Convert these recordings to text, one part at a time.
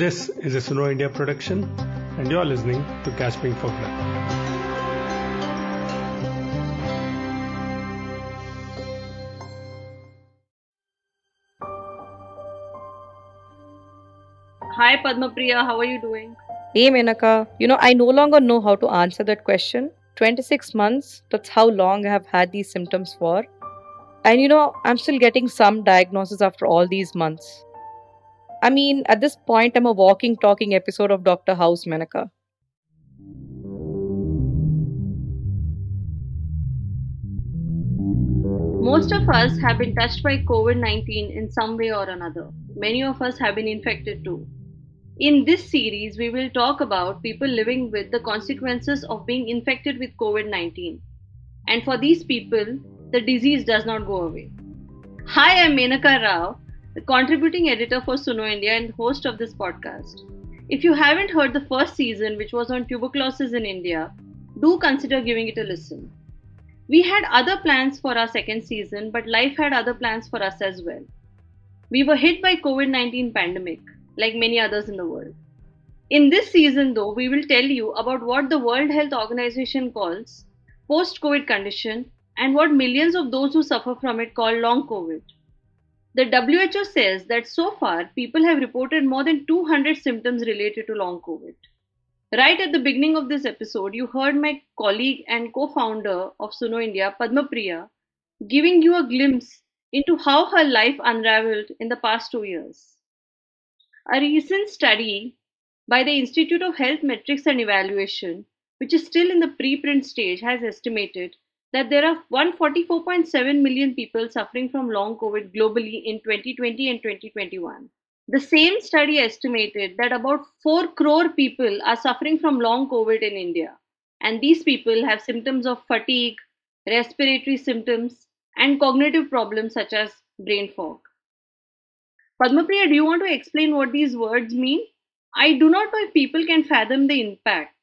This is a Suno India production, and you're listening to Gasping for Breath. Hi Padmapriya, how are you doing? Hey Menaka, you know, I no longer know how to answer that question. 26 months, that's how long I have had these symptoms for. And you know, I'm still getting some diagnosis after all these months. I mean, at this point, I'm a walking, talking episode of Dr. House Menaka. Most of us have been touched by COVID 19 in some way or another. Many of us have been infected too. In this series, we will talk about people living with the consequences of being infected with COVID 19. And for these people, the disease does not go away. Hi, I'm Menaka Rao, the contributing editor for Suno India and host of this podcast. If you haven't heard the first season, which was on tuberculosis in India, do consider giving it a listen. We had other plans for our second season, but life had other plans for us as well. We were hit by COVID-19 pandemic, like many others in the world. In this season though, we will tell you about what the World Health Organization calls post-COVID condition and what millions of those who suffer from it call long COVID. The WHO says that so far people have reported more than 200 symptoms related to long COVID. Right at the beginning of this episode, you heard my colleague and co founder of Suno India, Padma Priya, giving you a glimpse into how her life unraveled in the past two years. A recent study by the Institute of Health Metrics and Evaluation, which is still in the preprint stage, has estimated that there are 144.7 million people suffering from long COVID globally in 2020 and 2021. The same study estimated that about 4 crore people are suffering from long COVID in India. And these people have symptoms of fatigue, respiratory symptoms, and cognitive problems such as brain fog. Padmapriya, do you want to explain what these words mean? I do not know if people can fathom the impact.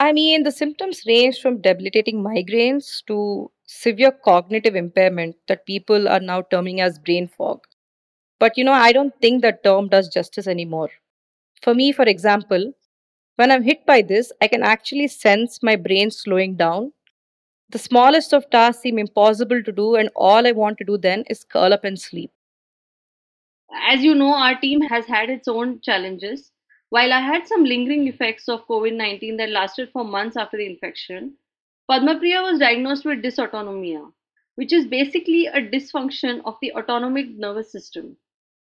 I mean, the symptoms range from debilitating migraines to severe cognitive impairment that people are now terming as brain fog. But you know, I don't think that term does justice anymore. For me, for example, when I'm hit by this, I can actually sense my brain slowing down. The smallest of tasks seem impossible to do, and all I want to do then is curl up and sleep. As you know, our team has had its own challenges. While I had some lingering effects of COVID 19 that lasted for months after the infection, Padmapriya was diagnosed with dysautonomia, which is basically a dysfunction of the autonomic nervous system.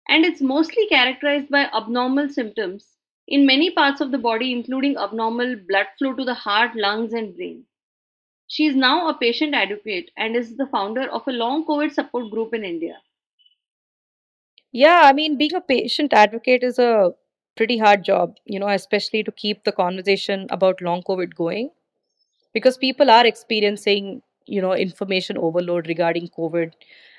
And it's mostly characterized by abnormal symptoms in many parts of the body, including abnormal blood flow to the heart, lungs, and brain. She is now a patient advocate and is the founder of a long COVID support group in India. Yeah, I mean, being a patient advocate is a pretty hard job, you know, especially to keep the conversation about long COVID going because people are experiencing, you know, information overload regarding COVID.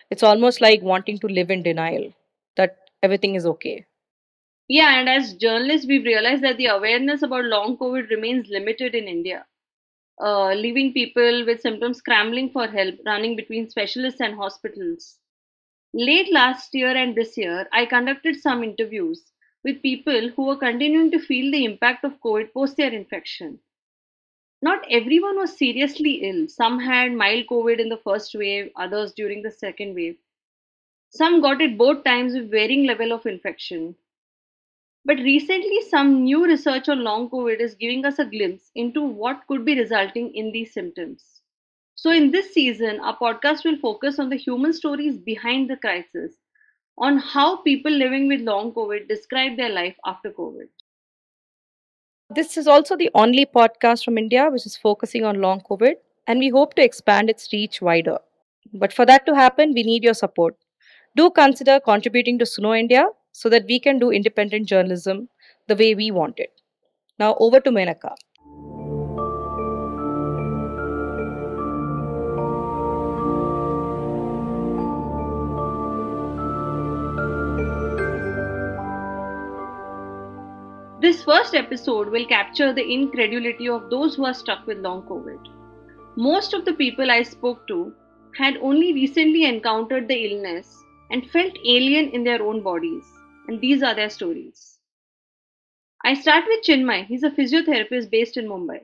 It's almost like wanting to live in denial that everything is okay. Yeah, and as journalists, we've realized that the awareness about long COVID remains limited in India, uh, leaving people with symptoms scrambling for help, running between specialists and hospitals. Late last year and this year, I conducted some interviews with people who were continuing to feel the impact of COVID post their infection. Not everyone was seriously ill. Some had mild COVID in the first wave, others during the second wave. Some got it both times with varying level of infection. But recently, some new research on long COVID is giving us a glimpse into what could be resulting in these symptoms. So, in this season, our podcast will focus on the human stories behind the crisis, on how people living with long COVID describe their life after COVID. This is also the only podcast from India which is focusing on long COVID, and we hope to expand its reach wider. But for that to happen, we need your support. Do consider contributing to Suno India so that we can do independent journalism the way we want it. Now, over to Menaka. This first episode will capture the incredulity of those who are stuck with long COVID. Most of the people I spoke to had only recently encountered the illness and felt alien in their own bodies, and these are their stories. I start with Chinmay. He's a physiotherapist based in Mumbai.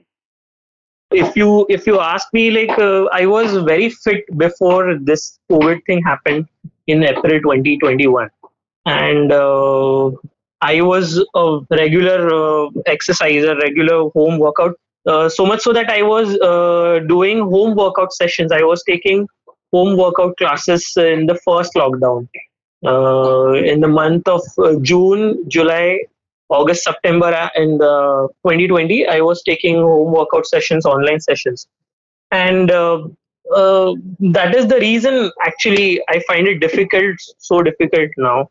If you if you ask me, like uh, I was very fit before this COVID thing happened in April 2021, and uh, I was a regular uh, exerciser, regular home workout. Uh, so much so that I was uh, doing home workout sessions. I was taking home workout classes in the first lockdown. Uh, in the month of uh, June, July, August, September, uh, in the 2020, I was taking home workout sessions, online sessions, and that is the reason. Actually, I find it difficult, so difficult now.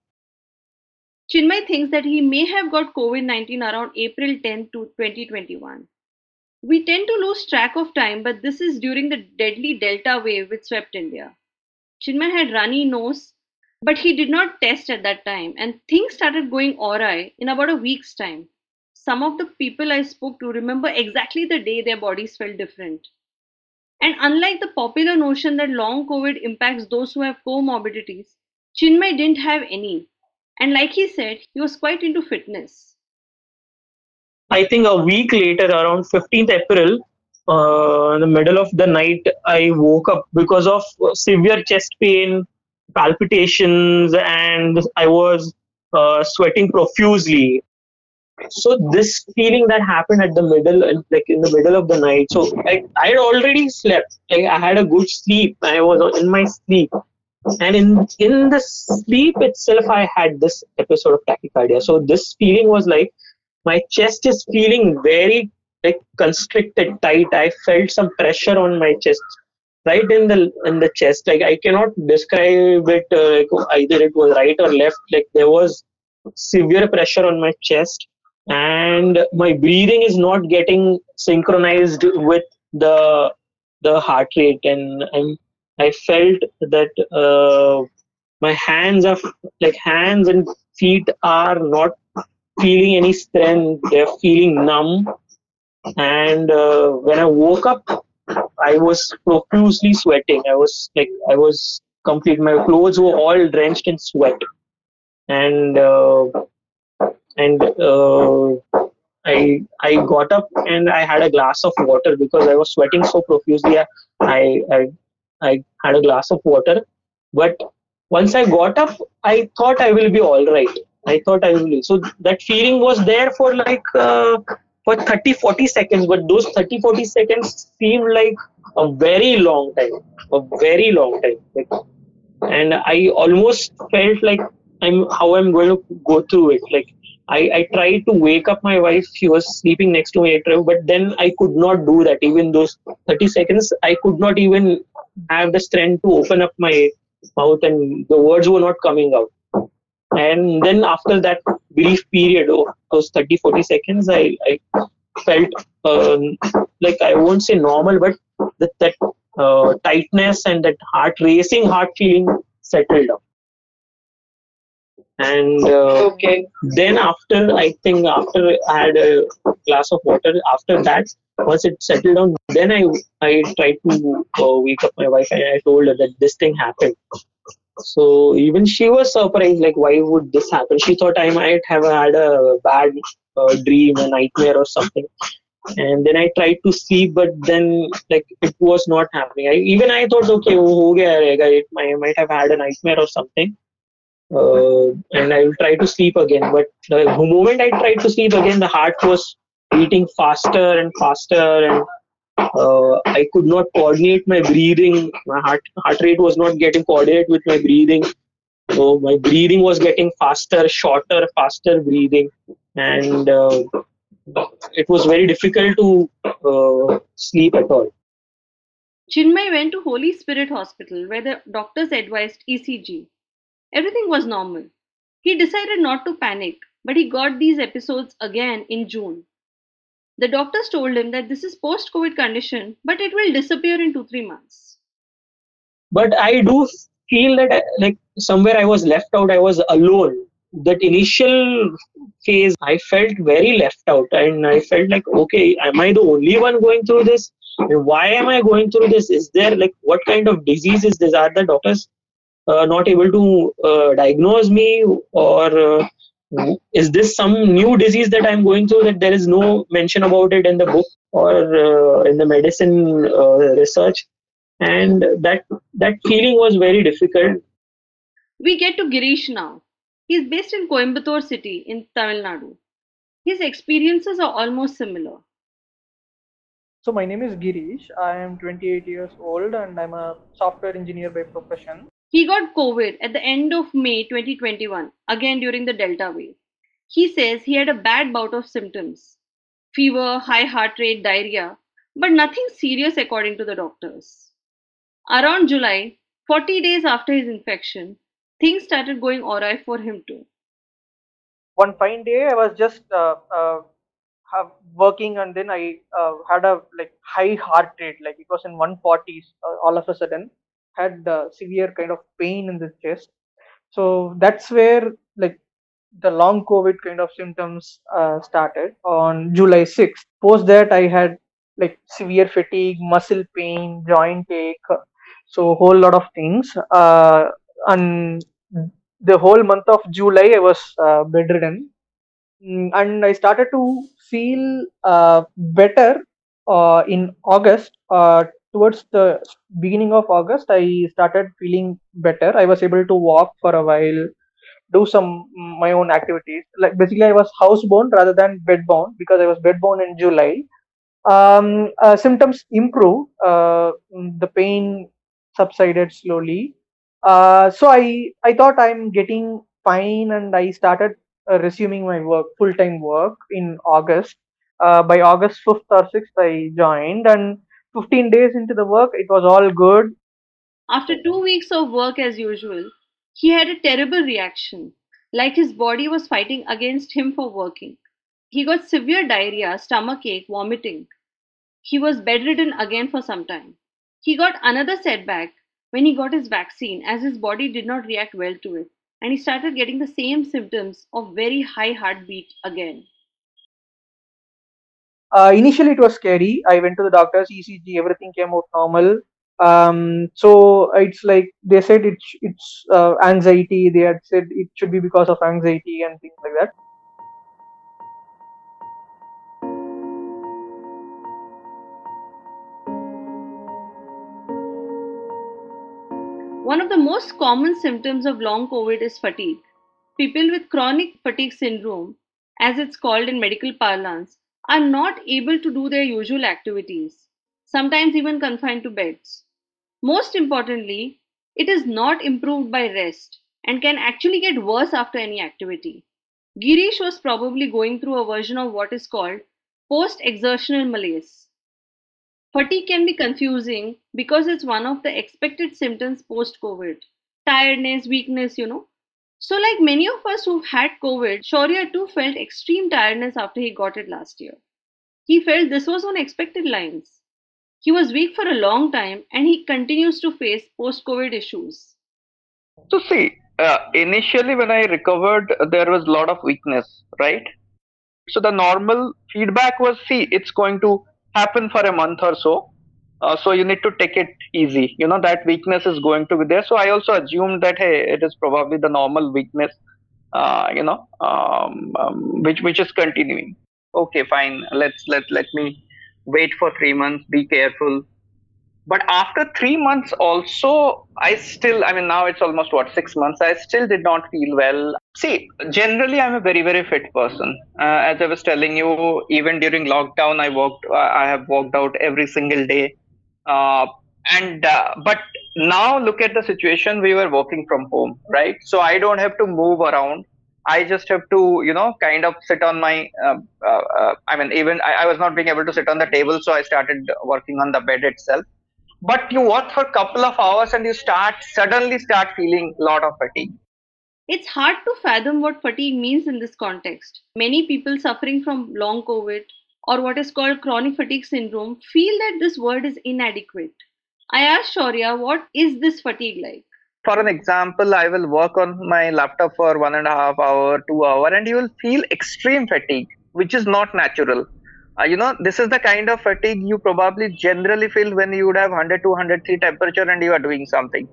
Chinmay thinks that he may have got COVID 19 around April 10 to 2021. We tend to lose track of time, but this is during the deadly Delta wave which swept India. Chinmay had runny nose, but he did not test at that time, and things started going awry in about a week's time. Some of the people I spoke to remember exactly the day their bodies felt different. And unlike the popular notion that long COVID impacts those who have comorbidities, Chinmay didn't have any. And like he said, he was quite into fitness. I think a week later, around 15th April, uh, in the middle of the night, I woke up because of severe chest pain, palpitations, and I was uh, sweating profusely. So this feeling that happened at the middle, like in the middle of the night. So I, I had already slept. I had a good sleep. I was in my sleep, and in in the sleep itself, I had this episode of tachycardia. So this feeling was like my chest is feeling very like constricted tight. I felt some pressure on my chest. Right in the in the chest. Like i cannot describe it uh, like either it was right or left. Like there was severe pressure on my chest. And my breathing is not getting synchronized with the the heart rate. And and i felt that uh, my hands are like hands and feet are not feeling any strength. They're feeling numb. And uh, when i woke up i was profusely sweating. I was like i was complete my clothes were all drenched in sweat. And uh, and uh, i i got up and i had a glass of water because i was sweating so profusely. I i i had a glass of water but once i got up i thought i will be all right I thought I will. Be. So that feeling was there for like uh, for 30 40 seconds, but those 30 40 seconds seemed like a very long time, a very long time. Like, and I almost felt like I'm how I'm going to go through it. Like I, I tried to wake up my wife. She was sleeping next to me, but then I could not do that. Even those 30 seconds, I could not even have the strength to open up my mouth, and the words were not coming out and then after that brief period of those 30 40 seconds i, I felt um, like i won't say normal but that, that uh, tightness and that heart racing heart feeling settled down and uh, Okay. then after i think after i had a glass of water after that once it settled down then i i tried to uh, wake up my wife and i told her that this thing happened so even she was surprised, like, why would this happen? She thought I might have had a bad uh, dream, a nightmare, or something. And then I tried to sleep, but then like it was not happening. I, even I thought, okay, wo ho gaya. It, I might have had a nightmare or something. Uh, and I will try to sleep again. But the moment I tried to sleep again, the heart was beating faster and faster, and uh, I could not coordinate my breathing. My heart heart rate was not getting coordinated with my breathing. So my breathing was getting faster, shorter, faster breathing, and uh, it was very difficult to uh, sleep at all. Chinmay went to Holy Spirit Hospital where the doctors advised ECG. Everything was normal. He decided not to panic, but he got these episodes again in June. The doctors told him that this is post COVID condition, but it will disappear in 2 3 months. But I do feel that like somewhere I was left out. I was alone. That initial phase, I felt very left out, and I felt like, okay, am I the only one going through this? Why am I going through this? Is there like what kind of disease is this? Are the doctors uh, not able to uh, diagnose me, or uh, is this some new disease that I'm going through that there is no mention about it in the book or uh, in the medicine uh, research? And that that feeling was very difficult. We get to Girish now. He's based in Coimbatore city in Tamil Nadu. His experiences are almost similar. So my name is Girish. I am 28 years old and I'm a software engineer by profession. He got COVID at the end of May 2021, again during the Delta wave. He says he had a bad bout of symptoms fever, high heart rate, diarrhea, but nothing serious according to the doctors. Around July, 40 days after his infection, things started going awry for him too. One fine day, I was just uh, uh, working and then I uh, had a like high heart rate, like it was in 140s uh, all of a sudden had uh, severe kind of pain in the chest. So that's where like the long COVID kind of symptoms uh, started on July 6th. Post that, I had like severe fatigue, muscle pain, joint ache, so whole lot of things. Uh, and the whole month of July, I was uh, bedridden, mm, and I started to feel uh, better uh, in August. Towards the beginning of August, I started feeling better. I was able to walk for a while, do some mm, my own activities. Like basically, I was housebound rather than bedbound because I was bedbound in July. Um, uh, symptoms improved. Uh, the pain subsided slowly. Uh, so I I thought I'm getting fine, and I started uh, resuming my work, full time work in August. Uh, by August 5th or 6th, I joined, and 15 days into the work, it was all good. After two weeks of work as usual, he had a terrible reaction, like his body was fighting against him for working. He got severe diarrhea, stomach ache, vomiting. He was bedridden again for some time. He got another setback when he got his vaccine, as his body did not react well to it, and he started getting the same symptoms of very high heartbeat again. Uh, initially, it was scary. I went to the doctors, ECG, everything came out normal. Um, so it's like they said it's it's uh, anxiety. They had said it should be because of anxiety and things like that. One of the most common symptoms of long COVID is fatigue. People with chronic fatigue syndrome, as it's called in medical parlance, are not able to do their usual activities, sometimes even confined to beds. Most importantly, it is not improved by rest and can actually get worse after any activity. Girish was probably going through a version of what is called post exertional malaise. Fatigue can be confusing because it's one of the expected symptoms post COVID. Tiredness, weakness, you know. So, like many of us who've had COVID, Shaurya too felt extreme tiredness after he got it last year. He felt this was on expected lines. He was weak for a long time and he continues to face post COVID issues. So, see, uh, initially when I recovered, there was a lot of weakness, right? So, the normal feedback was see, it's going to happen for a month or so. Uh, so you need to take it easy. You know that weakness is going to be there. So I also assumed that hey, it is probably the normal weakness. Uh, you know, um, um, which which is continuing. Okay, fine. Let's let let me wait for three months. Be careful. But after three months, also, I still, I mean, now it's almost what, six months, I still did not feel well. See, generally, I'm a very, very fit person. Uh, as I was telling you, even during lockdown, I walked, I have walked out every single day. Uh, and, uh, but now look at the situation, we were working from home, right? So I don't have to move around. I just have to, you know, kind of sit on my. Uh, uh, uh, I mean, even I, I, was not being able to sit on the table, so I started working on the bed itself but you work for a couple of hours and you start suddenly start feeling a lot of fatigue it's hard to fathom what fatigue means in this context many people suffering from long covid or what is called chronic fatigue syndrome feel that this word is inadequate. I asked shaurya what is this fatigue like? For an example i will work on my laptop for one and a half hour two hour and you will feel extreme fatigue which is not natural. Uh, you know this is the kind of fatigue you probably generally feel when you would have 100 to 103 temperature and you are doing something.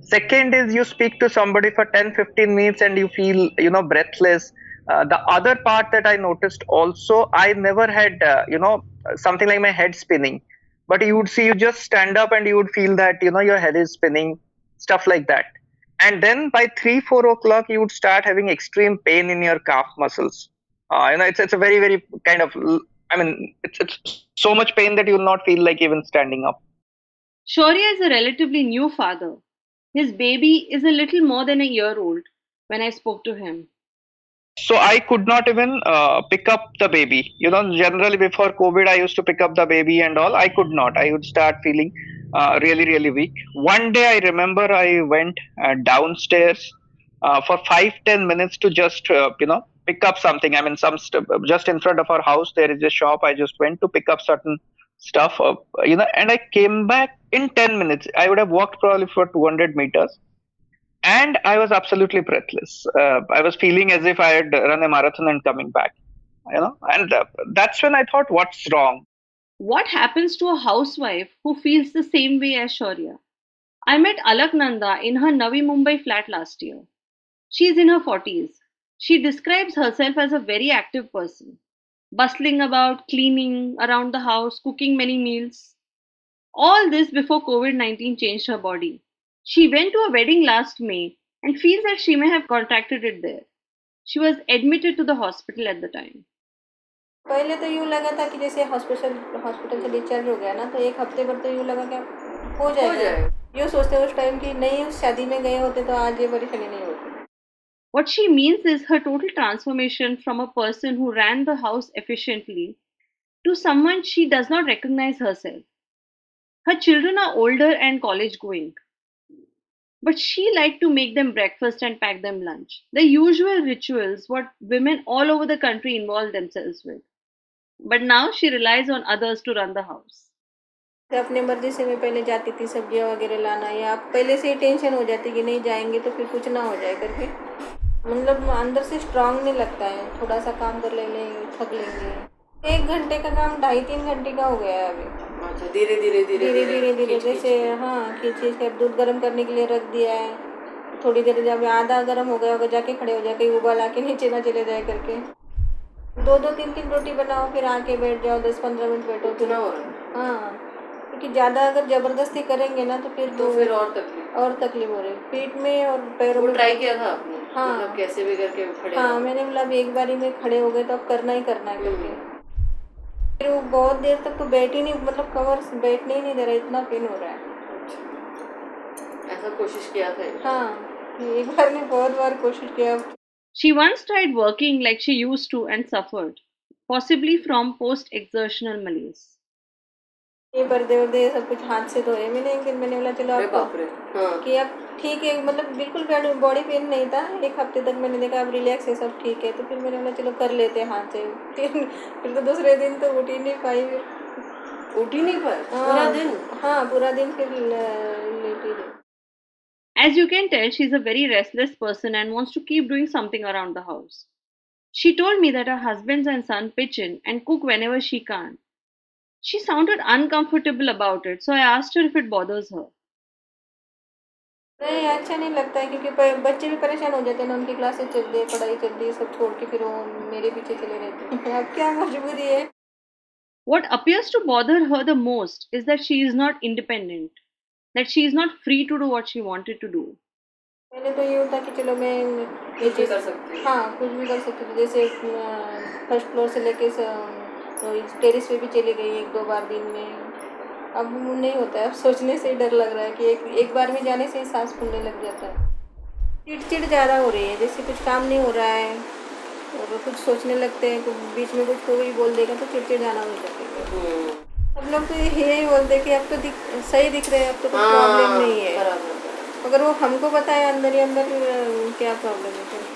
Second is you speak to somebody for 10 15 minutes and you feel you know breathless uh, the other part that I noticed also, I never had, uh, you know, something like my head spinning. But you would see you just stand up and you would feel that, you know, your head is spinning, stuff like that. And then by three, four o'clock, you would start having extreme pain in your calf muscles. Uh, you know, it's, it's a very, very kind of, I mean, it's, it's so much pain that you'll not feel like even standing up. Shaurya is a relatively new father. His baby is a little more than a year old when I spoke to him so i could not even uh, pick up the baby. You know generally before covid i used to pick up the baby and all. I could not. I would start feeling uh, really really weak. One day i remember i went uh, downstairs uh, for 5 10 minutes to just uh, you know pick up something. I mean some st- just in front of our house there is a shop. I just went to pick up certain stuff uh, you know and i came back in 10 minutes. I would have walked probably for 200 meters and I was absolutely breathless. Uh, I was feeling as if I had run a marathon and coming back, you know. And uh, that's when I thought, what's wrong? What happens to a housewife who feels the same way as Shaurya? I met Alaknanda in her Navi Mumbai flat last year. She is in her 40s. She describes herself as a very active person, bustling about, cleaning around the house, cooking many meals. All this before COVID 19 changed her body. She went to a wedding last May and feels that she may have contracted it there. She was admitted to the hospital at the time. पहले तो यूँ लगा था कि जैसे hospital hospital से discharge हो गया ना तो एक हफ्ते भर तो यूँ लगा क्या हो जाएगा यूँ सोचते उस टाइम कि नहीं उस शादी में गए होते तो आज ये परेशानी नहीं होती What she means is her total transformation from a person who ran the house efficiently to someone she does not recognize herself. Her children are older and college going but she liked to make them breakfast and pack them lunch. The usual rituals what women all over the country involve themselves with. But now she relies on others to run the house. अपने मर्जी से मैं पहले जाती थी सब्जियां वगैरह लाना या पहले से ही टेंशन हो जाती कि नहीं जाएंगे तो फिर कुछ ना हो जाए करके मतलब अंदर से स्ट्रांग नहीं लगता है थोड़ा सा काम कर लेंगे थक लेंगे एक घंटे का काम ढाई तीन घंटे का हो गया है अभी अच्छा धीरे धीरे धीरे धीरे धीरे धीरे जैसे हाँ खींच खींच कर दूध गर्म करने के लिए रख दिया है। थोड़ी देर जब आधा गर्म हो गया होगा जाके खड़े हो जाए कहीं उबाल आके नीचे ना चले जाए करके। दो दो तीन तीन रोटी बनाओ फिर आके बैठ जाओ दस पंद्रह मिनट बैठो। फिर हाँ क्योंकि ज़्यादा अगर ज़बरदस्ती करेंगे ना तो फिर तो फिर और तकलीफ़। और तकलीफ़ हो रही पीठ में और पैरों में ट्राई किया था आपने? हाँ। मतलब कैसे भी करके खड़े हाँ मैंने मतलब एक बारी में खड़े हो गए तो अब करना ही करना है करके। फिर वो बहुत देर तक तो बैठ ही नहीं मतलब कवर बैठने ही नहीं दे रहा इतना पेन हो रहा है ऐसा कोशिश किया था हाँ एक बार नहीं बहुत बार कोशिश किया She once tried working like she used to and suffered, possibly from post exertional malaise. ये पर्दे वर्दे सब कुछ हाथ से धोए मैंने फिर मैंने बोला चलो आपको हाँ। कि अब ठीक है मतलब बिल्कुल बॉडी पेन नहीं था एक हफ़्ते तक मैंने देखा अब रिलैक्स है सब ठीक है। तो फिर मैंने बोला चलो कर लेते हैं हाथ से। फिर फिर तो दूसरे दिन तो उठ ही नहीं पाई फिर। उठ ही नहीं पाई? हाँ, पूरा दिन? हाँ पूरा दिन फिर लेटी रही। As you can tell, she's a very restless person and wants to keep doing something around the house. She told me that her husband and son pitch in and cook whenever she can. She sounded uncomfortable about it, so I asked her if it bothers her. नहीं अच्छा नहीं लगता है क्योंकि बच्चे भी परेशान हो जाते हैं ना उनकी क्लासेस चल रही है पढ़ाई चल रही है सब छोड़ के फिर वो मेरे पीछे चले रहते हैं अब क्या मजबूरी है What appears to bother her the most is that she is not independent, that she is not free to do what she wanted to do. पहले तो ये होता कि चलो मैं ये चीज़ कर सकती हाँ कुछ भी कर सकती थी जैसे फर्स्ट फ्लोर से लेके तो टेरिस पे भी चली गई एक दो बार दिन में। अब नहीं होता है अब सोचने से ही डर लग रहा है कि एक एक बार में जाने से ही सांस फूलने लग जाता है। चिड़चिड़ ज़्यादा हो रही है जैसे कुछ काम नहीं हो रहा है और कुछ सोचने लगते हैं कुछ बीच में कुछ कोई बोल देगा तो चिड़चिड़ जाना हो जाते है। हम्म। अब लोग तो यही बोलते कि अब तो दिख सही दिख रहे हैं अब तो कुछ प्रॉब्लम हाँ, नहीं है। अगर वो हमको बताए अंदर ही अंदर क्या प्रॉब्लम है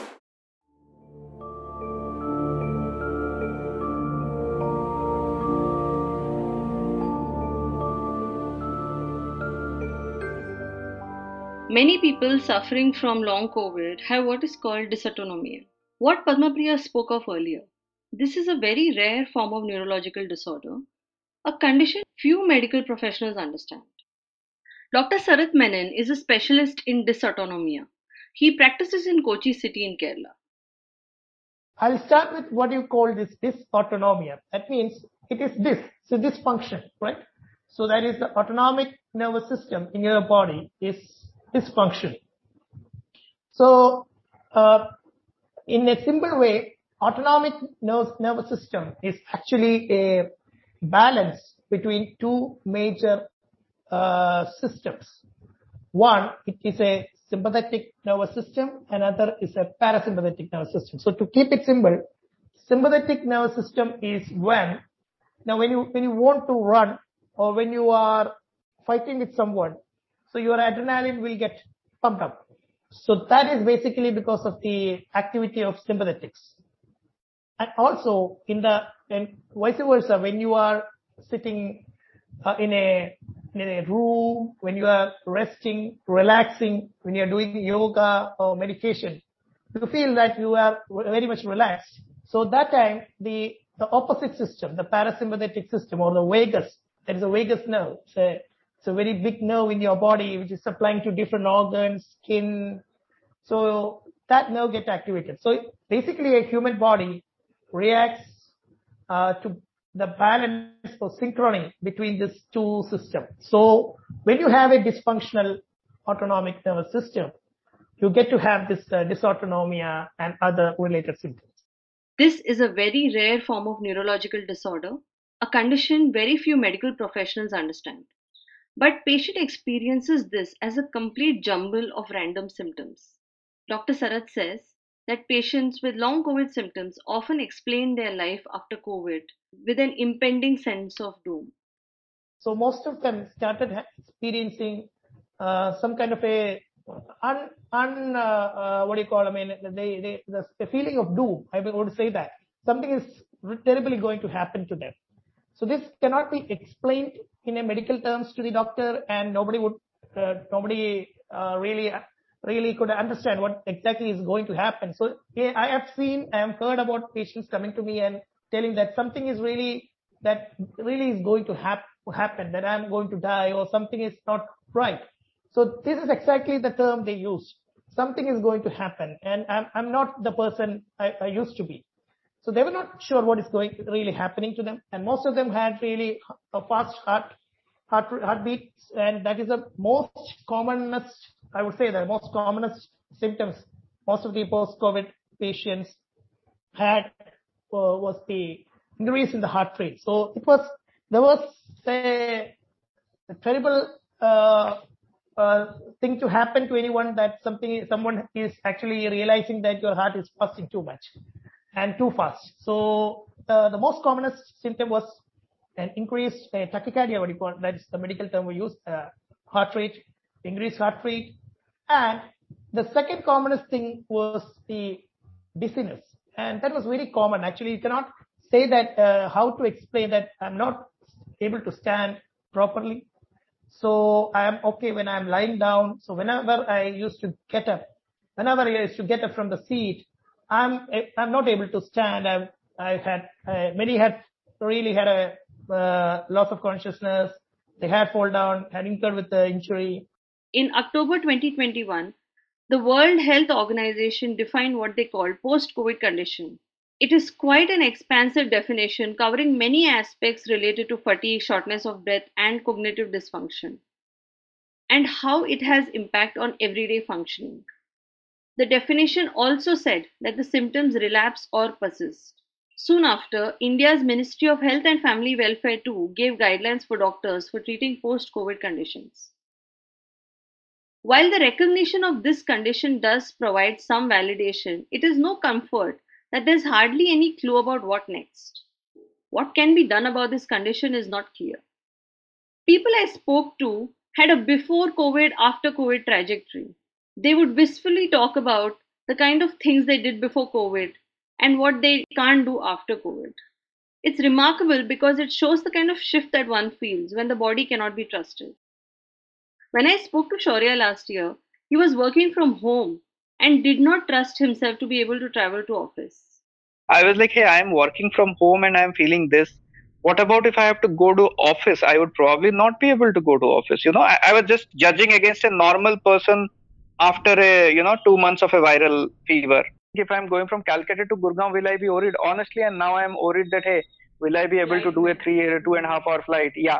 Many people suffering from long COVID have what is called dysautonomia, what Padma Priya spoke of earlier. This is a very rare form of neurological disorder, a condition few medical professionals understand. Dr. Sarath Menon is a specialist in dysautonomia. He practices in Kochi city in Kerala. I'll start with what you call this dysautonomia. That means it is this, so dysfunction, right? So that is the autonomic nervous system in your body is dysfunction. So, uh, in a simple way, autonomic nervous, nervous system is actually a balance between two major uh, systems. One, it is a sympathetic nervous system, another is a parasympathetic nervous system. So to keep it simple, sympathetic nervous system is when, now when you, when you want to run or when you are fighting with someone, so your adrenaline will get pumped up. So that is basically because of the activity of sympathetics. And also in the, and vice versa, when you are sitting uh, in a in a room, when you are resting, relaxing, when you are doing yoga or meditation, you feel that you are very much relaxed. So that time, the, the opposite system, the parasympathetic system or the vagus, there is a vagus nerve. It's a, it's a very big nerve in your body which is supplying to different organs, skin. So that nerve gets activated. So basically a human body reacts uh, to the balance or synchrony between these two systems. So when you have a dysfunctional autonomic nervous system, you get to have this uh, dysautonomia and other related symptoms. This is a very rare form of neurological disorder, a condition very few medical professionals understand. But patient experiences this as a complete jumble of random symptoms. Dr. Sarath says that patients with long COVID symptoms often explain their life after COVID with an impending sense of doom. So most of them started experiencing uh, some kind of a un, un uh, uh, what do you call? I mean, they, they, the, the feeling of doom. I would say that something is terribly going to happen to them. So this cannot be explained in a medical terms to the doctor, and nobody would, uh, nobody uh, really really could understand what exactly is going to happen. So yeah, I have seen, I have heard about patients coming to me and telling that something is really, that really is going to hap- happen, that I'm going to die or something is not right. So this is exactly the term they use. Something is going to happen and I'm, I'm not the person I used to be. So they were not sure what is going really happening to them. And most of them had really a fast heart, heart, heartbeats. And that is the most commonest I would say the most commonest symptoms most of the post-COVID patients had uh, was the increase in the heart rate. So it was there was a, terrible uh, uh, thing to happen to anyone that something someone is actually realizing that your heart is pumping too much and too fast. So uh, the most commonest symptom was an increased uh, tachycardia, what you call that is the medical term we use, uh, heart rate, increased heart rate, and the second commonest thing was the dizziness. And that was very common. Actually, you cannot say that, uh, how to explain that I'm not able to stand properly. So I am okay when I'm lying down. So whenever I used to get up, whenever I used to get up from the seat, I'm, I'm not able to stand. I've, I've had, many had really had a uh, loss of consciousness. They had fall down, had incurred with the injury. In October 2021, the World Health Organization defined what they call post COVID condition. It is quite an expansive definition covering many aspects related to fatigue, shortness of breath, and cognitive dysfunction, and how it has impact on everyday functioning. The definition also said that the symptoms relapse or persist. Soon after, India's Ministry of Health and Family Welfare too gave guidelines for doctors for treating post COVID conditions. While the recognition of this condition does provide some validation, it is no comfort that there's hardly any clue about what next. What can be done about this condition is not clear. People I spoke to had a before COVID, after COVID trajectory. They would wistfully talk about the kind of things they did before COVID and what they can't do after COVID. It's remarkable because it shows the kind of shift that one feels when the body cannot be trusted. When I spoke to Shaurya last year, he was working from home and did not trust himself to be able to travel to office. I was like, hey, I'm working from home and I'm feeling this. What about if I have to go to office? I would probably not be able to go to office. You know, I, I was just judging against a normal person after a, you know, two months of a viral fever. if I'm going from Calcutta to Gurgaon, will I be worried? Honestly, and now I'm worried that hey, will I be able to do a three, two and a half hour flight? Yeah.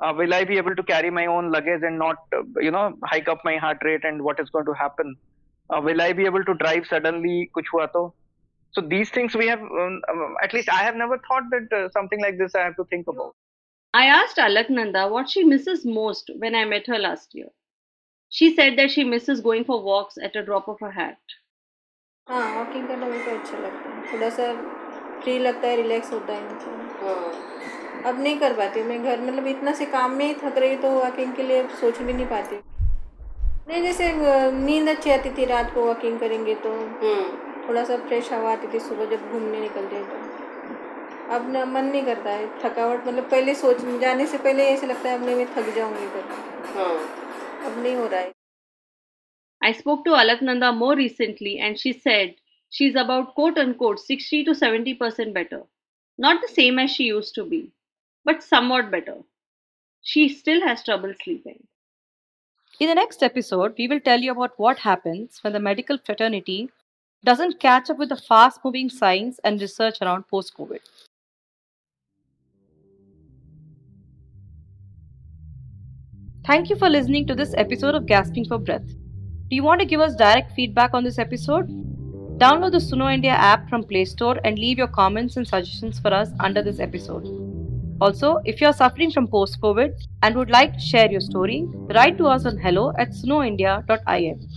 Uh, will I be able to carry my own luggage and not, uh, you know, hike up my heart rate and what is going to happen? Uh, will I be able to drive suddenly? Kuch hua to? So these things we have, um, um, at least I have never thought that uh, something like this I have to think about. I asked Alaknanda what she misses most when I met her last year. She said that she misses going for walks at a drop of a hat. हाँ walking करना मेरे को अच्छा लगता है। थोड़ा सा free लगता है रिलैक्स होता है हाँ। अब नहीं कर पाती हूँ मैं घर मतलब इतना से काम में ही थक रही तो वॉकिंग के लिए सोच भी नहीं पाती नहीं जैसे नींद अच्छी आती थी रात को वॉकिंग करेंगे तो। हम्म। थोड़ा सा फ्रेश हवा आती थी सुबह जब घूमने निकलते तो। अब ना मन नहीं करता है थकावट मतलब पहले सोच जाने से पहले ऐसे लगता है अब नहीं मैं थक जाऊँगी करके हाँ। अब नहीं हो रहा है I spoke to Alaknanda more recently and she said she's about quote unquote 60 to 70% better. Not the same as she used to be, but somewhat better. She still has trouble sleeping. In the next episode, we will tell you about what happens when the medical fraternity doesn't catch up with the fast moving science and research around post COVID. Thank you for listening to this episode of Gasping for Breath. Do you want to give us direct feedback on this episode? Download the Suno India app from Play Store and leave your comments and suggestions for us under this episode. Also, if you are suffering from post COVID and would like to share your story, write to us on hello at sunoindia.in.